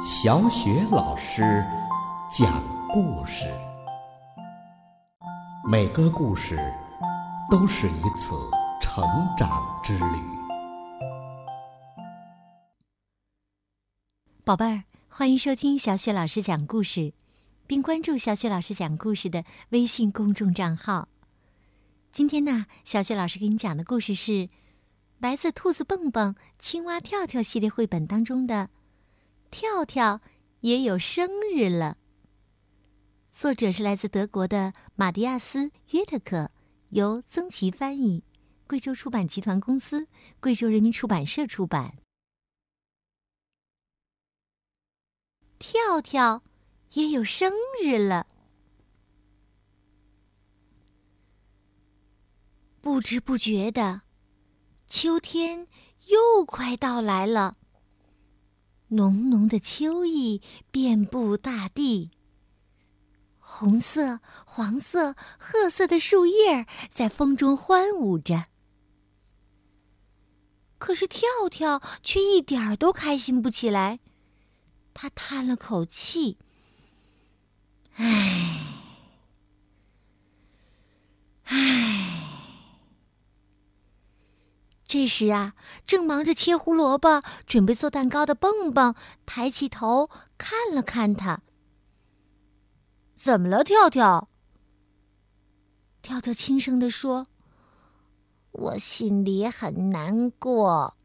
小雪老师讲故事，每个故事都是一次成长之旅。宝贝儿，欢迎收听小雪老师讲故事，并关注小雪老师讲故事的微信公众账号。今天呢，小雪老师给你讲的故事是来自《兔子蹦蹦、青蛙跳跳》系列绘本当中的。跳跳也有生日了。作者是来自德国的马蒂亚斯·约特克，由曾琦翻译，贵州出版集团公司、贵州人民出版社出版。跳跳也有生日了。不知不觉的，秋天又快到来了。浓浓的秋意遍布大地。红色、黄色、褐色的树叶在风中欢舞着。可是跳跳却一点儿都开心不起来。他叹了口气：“唉，唉。”这时啊，正忙着切胡萝卜、准备做蛋糕的蹦蹦抬起头看了看他。怎么了，跳跳？跳跳轻声地说：“我心里很难过。”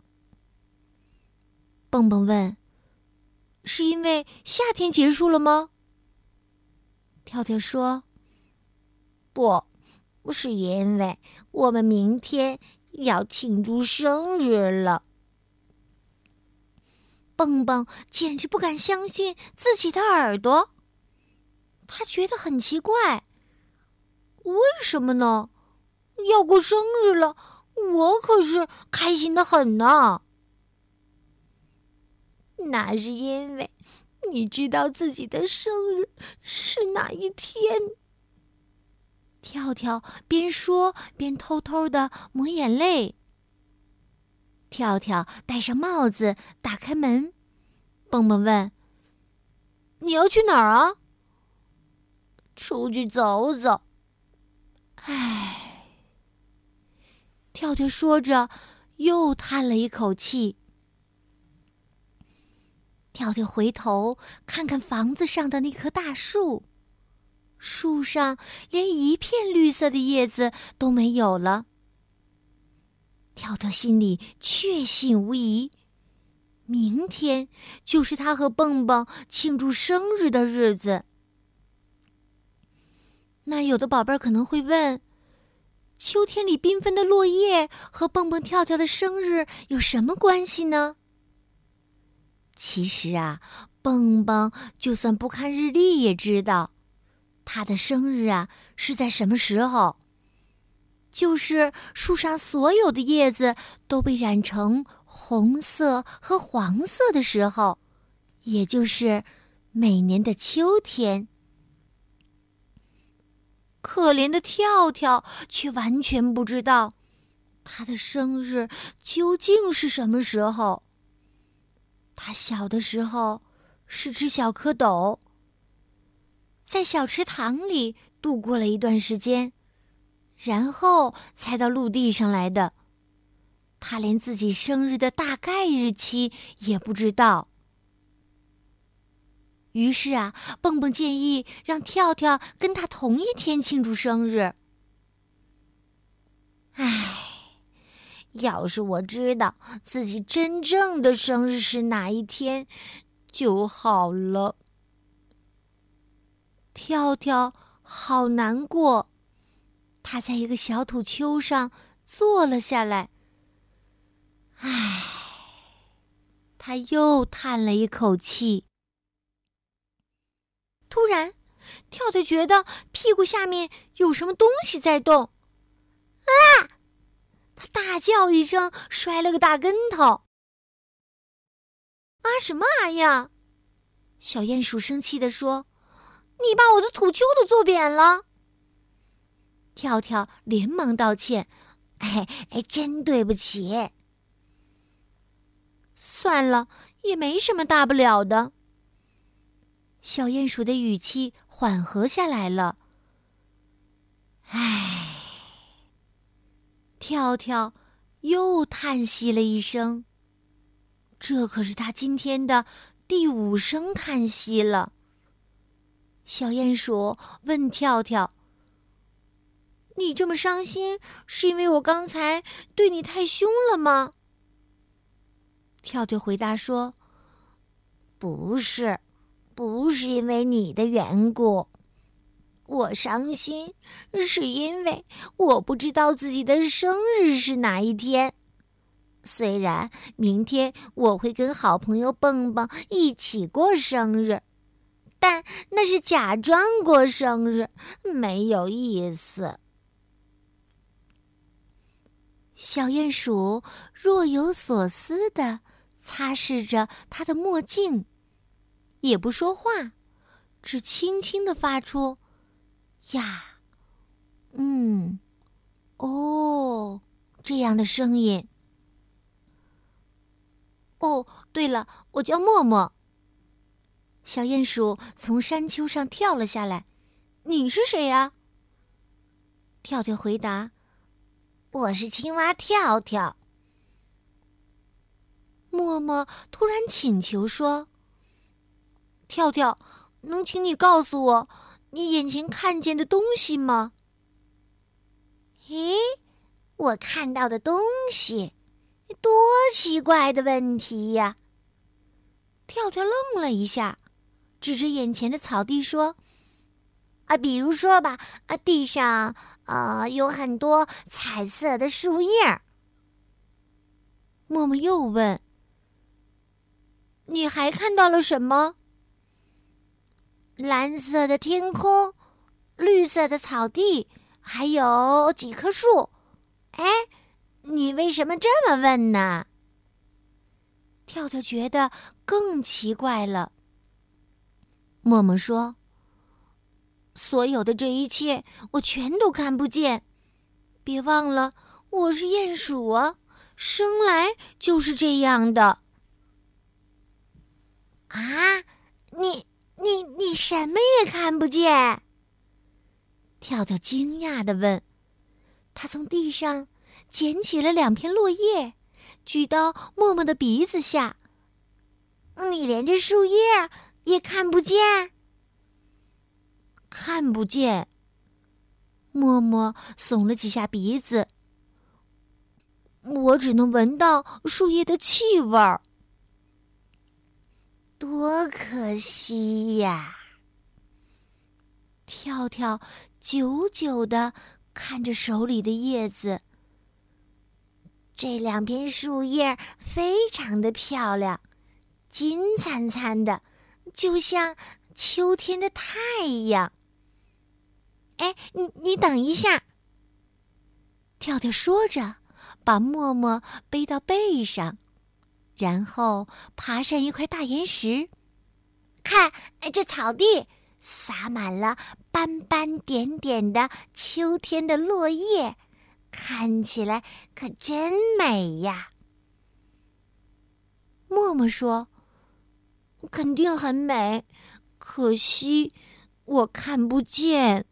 蹦蹦问：“是因为夏天结束了吗？”跳跳说：“不，是因为我们明天。”要庆祝生日了，蹦蹦简直不敢相信自己的耳朵。他觉得很奇怪，为什么呢？要过生日了，我可是开心的很呢。那是因为你知道自己的生日是哪一天。跳跳边说边偷偷的抹眼泪。跳跳戴上帽子，打开门。蹦蹦问：“你要去哪儿啊？”“出去走走。”唉。跳跳说着，又叹了一口气。跳跳回头看看房子上的那棵大树。树上连一片绿色的叶子都没有了。跳跳心里确信无疑，明天就是他和蹦蹦庆祝生日的日子。那有的宝贝儿可能会问：秋天里缤纷的落叶和蹦蹦跳跳的生日有什么关系呢？其实啊，蹦蹦就算不看日历也知道。他的生日啊，是在什么时候？就是树上所有的叶子都被染成红色和黄色的时候，也就是每年的秋天。可怜的跳跳却完全不知道，他的生日究竟是什么时候。他小的时候是只小蝌蚪。在小池塘里度过了一段时间，然后才到陆地上来的。他连自己生日的大概日期也不知道。于是啊，蹦蹦建议让跳跳跟他同一天庆祝生日。唉，要是我知道自己真正的生日是哪一天，就好了。跳跳好难过，他在一个小土丘上坐了下来。唉，他又叹了一口气。突然，跳跳觉得屁股下面有什么东西在动，啊！他大叫一声，摔了个大跟头。啊什么啊呀！小鼹鼠生气地说。你把我的土丘都坐扁了！跳跳连忙道歉：“哎哎，真对不起。”算了，也没什么大不了的。小鼹鼠的语气缓和下来了。唉，跳跳又叹息了一声。这可是他今天的第五声叹息了。小鼹鼠问跳跳：“你这么伤心，是因为我刚才对你太凶了吗？”跳跳回答说：“不是。”不是因为你的缘故，我伤心，是因为我不知道自己的生日是哪一天。虽然明天我会跟好朋友蹦蹦一起过生日，但那是假装过生日，没有意思。小鼹鼠若有所思的擦拭着他的墨镜。也不说话，只轻轻的发出“呀，嗯，哦”这样的声音。哦，对了，我叫默默。小鼹鼠从山丘上跳了下来。你是谁呀？跳跳回答：“我是青蛙跳跳。”默默突然请求说。跳跳，能请你告诉我你眼前看见的东西吗？咦，我看到的东西，多奇怪的问题呀！跳跳愣了一下，指着眼前的草地说：“啊，比如说吧，啊，地上啊有很多彩色的树叶。”默默又问：“你还看到了什么？”蓝色的天空，绿色的草地，还有几棵树。哎，你为什么这么问呢？跳跳觉得更奇怪了。默默说：“所有的这一切，我全都看不见。别忘了，我是鼹鼠啊，生来就是这样的。”啊，你。你你什么也看不见。跳跳惊讶的问：“他从地上捡起了两片落叶，举到默默的鼻子下。你连这树叶也看不见？看不见。”默默耸了几下鼻子，我只能闻到树叶的气味儿。多可惜呀！跳跳久久的看着手里的叶子，这两片树叶非常的漂亮，金灿灿的，就像秋天的太阳。哎，你你等一下！跳跳说着，把默默背到背上。然后爬上一块大岩石，看，这草地洒满了斑斑点点的秋天的落叶，看起来可真美呀。默默说：“肯定很美，可惜我看不见。”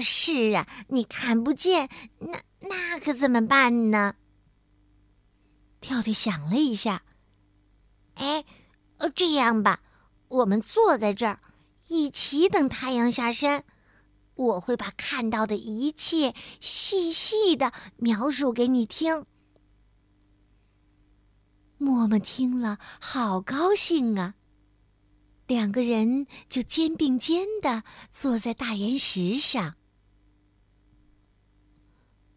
是啊，你看不见，那那可怎么办呢？跳跳想了一下，哎，呃，这样吧，我们坐在这儿，一起等太阳下山。我会把看到的一切细细的描述给你听。默默听了，好高兴啊！两个人就肩并肩的坐在大岩石上。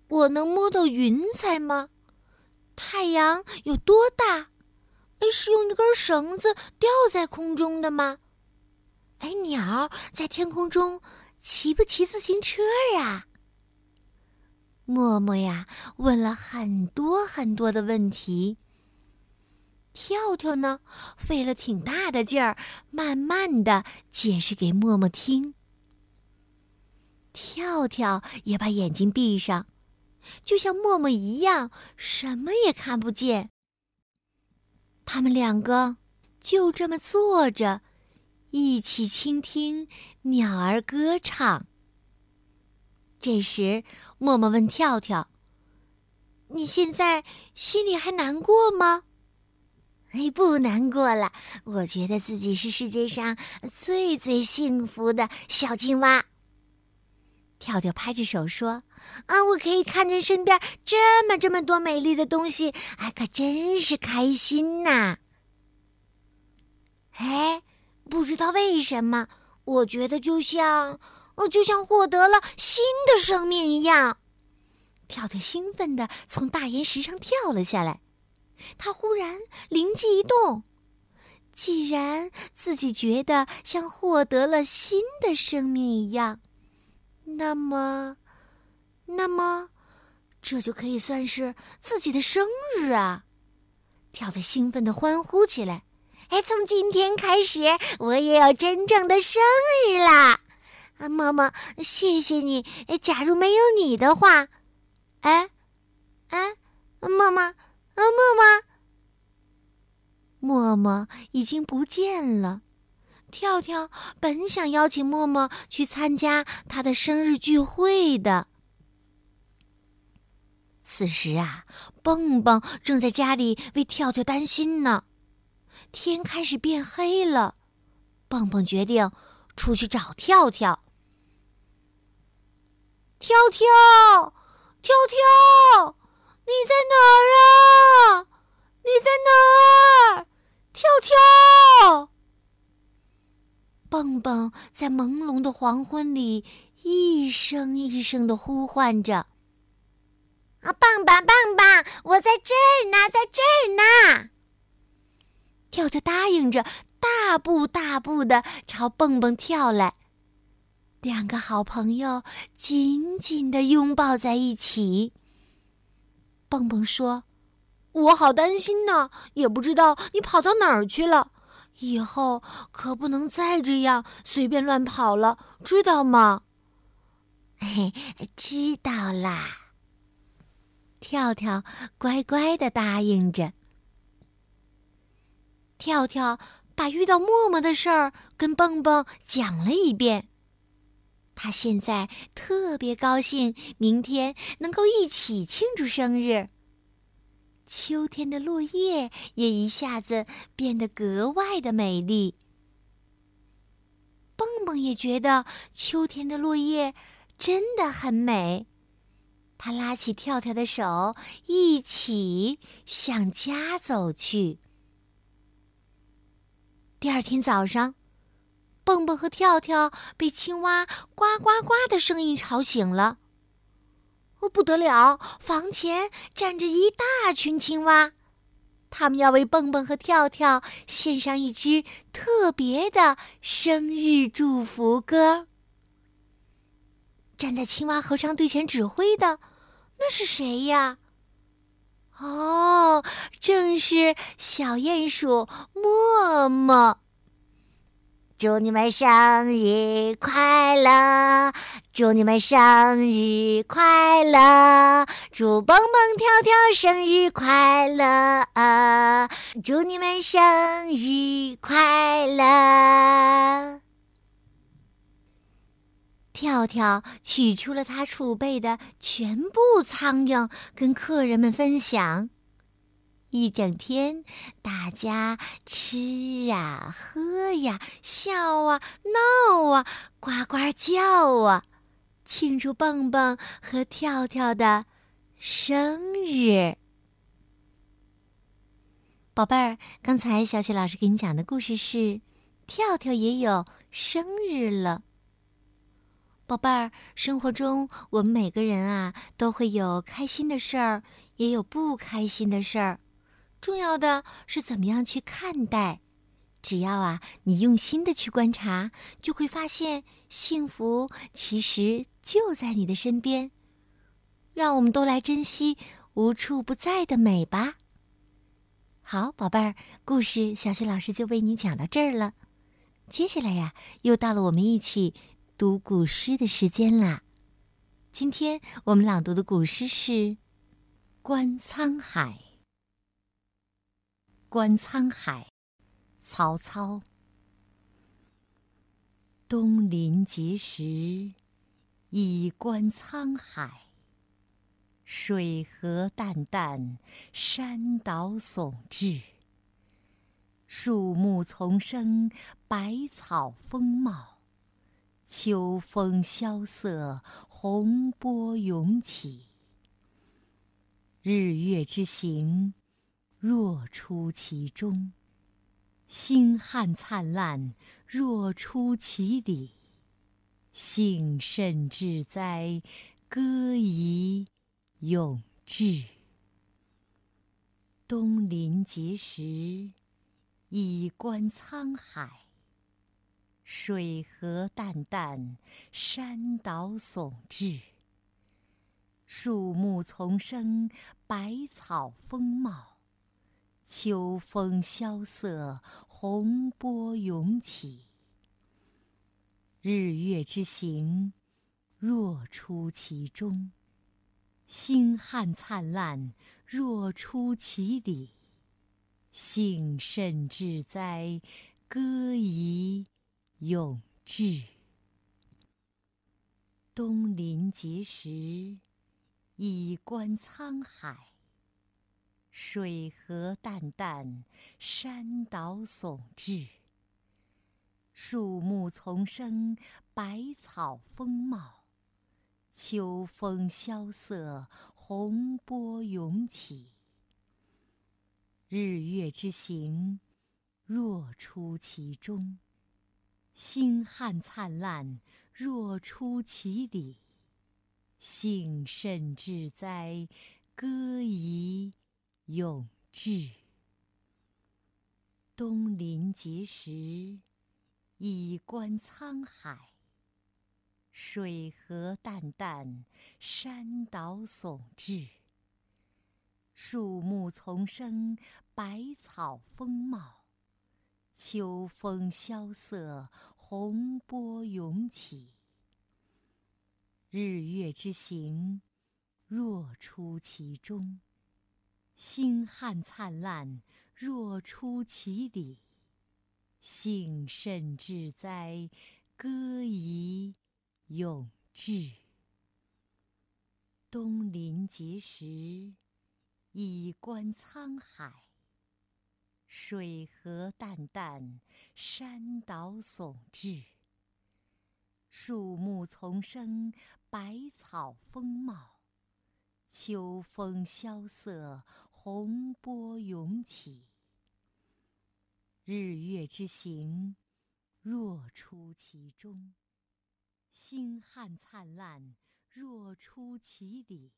我能摸到云彩吗？太阳有多大？哎，是用一根绳子吊在空中的吗？哎，鸟在天空中骑不骑自行车呀？默默呀，问了很多很多的问题。跳跳呢，费了挺大的劲儿，慢慢的解释给默默听。跳跳也把眼睛闭上。就像默默一样，什么也看不见。他们两个就这么坐着，一起倾听鸟儿歌唱。这时，默默问跳跳：“你现在心里还难过吗？”“哎，不难过了。我觉得自己是世界上最最幸福的小青蛙。”跳跳拍着手说：“啊，我可以看见身边这么这么多美丽的东西，哎，可真是开心呐！”哎，不知道为什么，我觉得就像，哦，就像获得了新的生命一样。跳跳兴奋地从大岩石上跳了下来。他忽然灵机一动，既然自己觉得像获得了新的生命一样，那么，那么，这就可以算是自己的生日啊！跳跳兴奋地欢呼起来。哎，从今天开始，我也有真正的生日啦！啊，妈妈，谢谢你。假如没有你的话，哎，哎，妈妈，啊，默默，默默已经不见了。跳跳本想邀请默默去参加他的生日聚会的。此时啊，蹦蹦正在家里为跳跳担心呢。天开始变黑了，蹦蹦决定出去找跳跳。跳跳，跳跳，你在哪儿啊？你在哪儿？跳跳！蹦蹦在朦胧的黄昏里一声一声的呼唤着：“啊，棒棒棒棒，我在这儿呢，在这儿呢！”跳跳答应着，大步大步的朝蹦蹦跳来。两个好朋友紧紧的拥抱在一起。蹦蹦说：“我好担心呢，也不知道你跑到哪儿去了。以后可不能再这样随便乱跑了，知道吗？”“嘿，知道啦。”跳跳乖乖的答应着。跳跳把遇到默默的事儿跟蹦蹦讲了一遍。他现在特别高兴，明天能够一起庆祝生日。秋天的落叶也一下子变得格外的美丽。蹦蹦也觉得秋天的落叶真的很美。他拉起跳跳的手，一起向家走去。第二天早上，蹦蹦和跳跳被青蛙呱呱呱的声音吵醒了。哦，不得了！房前站着一大群青蛙，他们要为蹦蹦和跳跳献上一支特别的生日祝福歌。站在青蛙合唱队前指挥的，那是谁呀？哦，正是小鼹鼠默默。祝你们生日快乐！祝你们生日快乐！祝蹦蹦跳跳生日快乐！祝你们生日快乐！跳跳取出了他储备的全部苍蝇，跟客人们分享。一整天，大家吃呀，喝呀，笑啊，闹啊，呱呱叫啊，庆祝蹦蹦和跳跳的生日。宝贝儿，刚才小雪老师给你讲的故事是：跳跳也有生日了。宝贝儿，生活中我们每个人啊，都会有开心的事儿，也有不开心的事儿。重要的是怎么样去看待。只要啊，你用心的去观察，就会发现幸福其实就在你的身边。让我们都来珍惜无处不在的美吧。好，宝贝儿，故事小雪老师就为你讲到这儿了。接下来呀，又到了我们一起。读古诗的时间啦！今天我们朗读的古诗是《观沧海》。观沧海，曹操。东临碣石，以观沧海。水何澹澹，山岛竦峙。树木丛生，百草丰茂。秋风萧瑟，洪波涌起。日月之行，若出其中；星汉灿烂，若出其里。幸甚至哉，歌以咏志。东临碣石，以观沧海。水何澹澹，山岛竦峙。树木丛生，百草丰茂。秋风萧瑟，洪波涌起。日月之行，若出其中；星汉灿烂，若出其里。幸甚至哉，歌以咏志。东临碣石，以观沧海。水何澹澹，山岛竦峙。树木丛生，百草丰茂。秋风萧瑟，洪波涌起。日月之行，若出其中；星汉灿烂，若出其里。幸甚至哉，歌以永志。东临碣石。以观沧海。水何澹澹，山岛竦峙。树木丛生，百草丰茂。秋风萧瑟，洪波涌起。日月之行，若出其中；星汉灿烂，若出其里。幸甚至哉，歌以咏志。东临碣石，以观沧海。水何澹澹，山岛竦峙。树木丛生，百草丰茂。秋风萧瑟，洪波涌起。日月之行，若出其中；星汉灿烂，若出其里。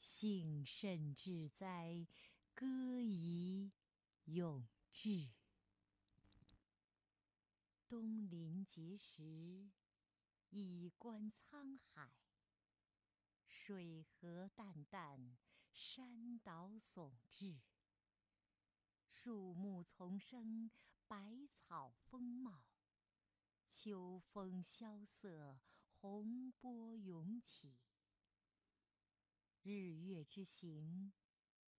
幸甚至哉，歌以咏志。东临碣石，以观沧海。水何澹澹，山岛竦峙。树木丛生，百草丰茂。秋风萧瑟，洪波涌起。日月之行，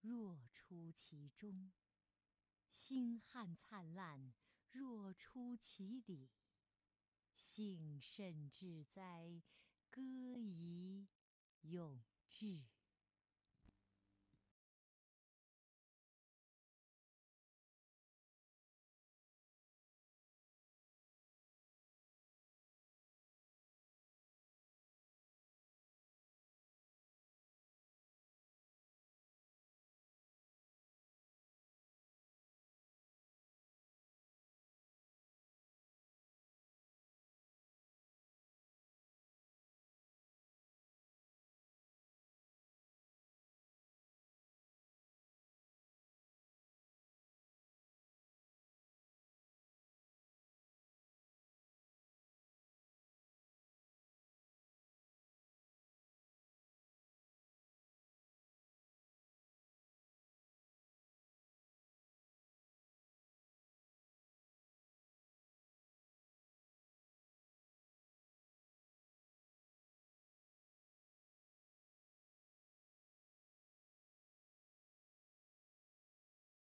若出其中；星汉灿烂，若出其里。幸甚至哉，歌以永志。